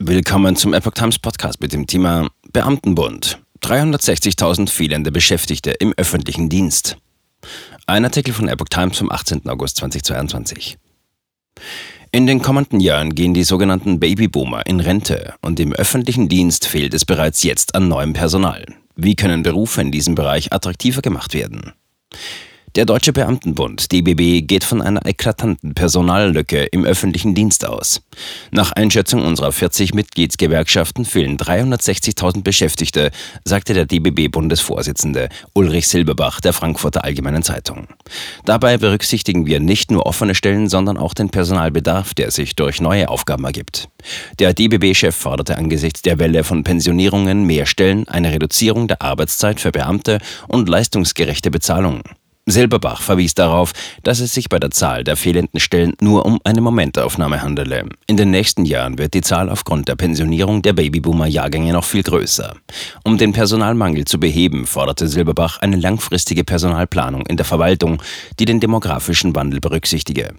Willkommen zum Epoch Times Podcast mit dem Thema Beamtenbund. 360.000 fehlende Beschäftigte im öffentlichen Dienst. Ein Artikel von Epoch Times vom 18. August 2022. In den kommenden Jahren gehen die sogenannten Babyboomer in Rente und im öffentlichen Dienst fehlt es bereits jetzt an neuem Personal. Wie können Berufe in diesem Bereich attraktiver gemacht werden? Der Deutsche Beamtenbund DBB geht von einer eklatanten Personallücke im öffentlichen Dienst aus. Nach Einschätzung unserer 40 Mitgliedsgewerkschaften fehlen 360.000 Beschäftigte, sagte der DBB-Bundesvorsitzende Ulrich Silberbach der Frankfurter Allgemeinen Zeitung. Dabei berücksichtigen wir nicht nur offene Stellen, sondern auch den Personalbedarf, der sich durch neue Aufgaben ergibt. Der DBB-Chef forderte angesichts der Welle von Pensionierungen mehr Stellen, eine Reduzierung der Arbeitszeit für Beamte und leistungsgerechte Bezahlung. Silberbach verwies darauf, dass es sich bei der Zahl der fehlenden Stellen nur um eine Momentaufnahme handele. In den nächsten Jahren wird die Zahl aufgrund der Pensionierung der Babyboomer-Jahrgänge noch viel größer. Um den Personalmangel zu beheben, forderte Silberbach eine langfristige Personalplanung in der Verwaltung, die den demografischen Wandel berücksichtige.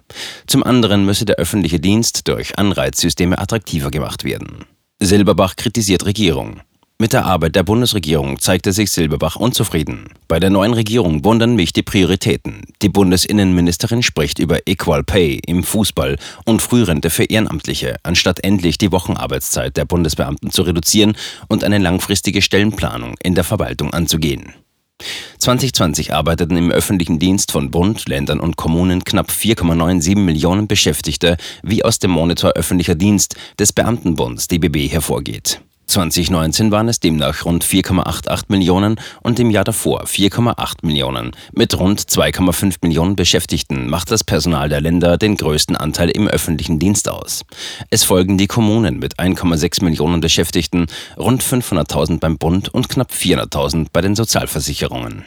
Zum anderen müsse der öffentliche Dienst durch Anreizsysteme attraktiver gemacht werden. Silberbach kritisiert Regierung. Mit der Arbeit der Bundesregierung zeigte sich Silberbach unzufrieden. Bei der neuen Regierung wundern mich die Prioritäten. Die Bundesinnenministerin spricht über Equal Pay im Fußball und Frührente für Ehrenamtliche, anstatt endlich die Wochenarbeitszeit der Bundesbeamten zu reduzieren und eine langfristige Stellenplanung in der Verwaltung anzugehen. 2020 arbeiteten im öffentlichen Dienst von Bund, Ländern und Kommunen knapp 4,97 Millionen Beschäftigte, wie aus dem Monitor öffentlicher Dienst des Beamtenbunds DBB hervorgeht. 2019 waren es demnach rund 4,88 Millionen und im Jahr davor 4,8 Millionen. Mit rund 2,5 Millionen Beschäftigten macht das Personal der Länder den größten Anteil im öffentlichen Dienst aus. Es folgen die Kommunen mit 1,6 Millionen Beschäftigten, rund 500.000 beim Bund und knapp 400.000 bei den Sozialversicherungen.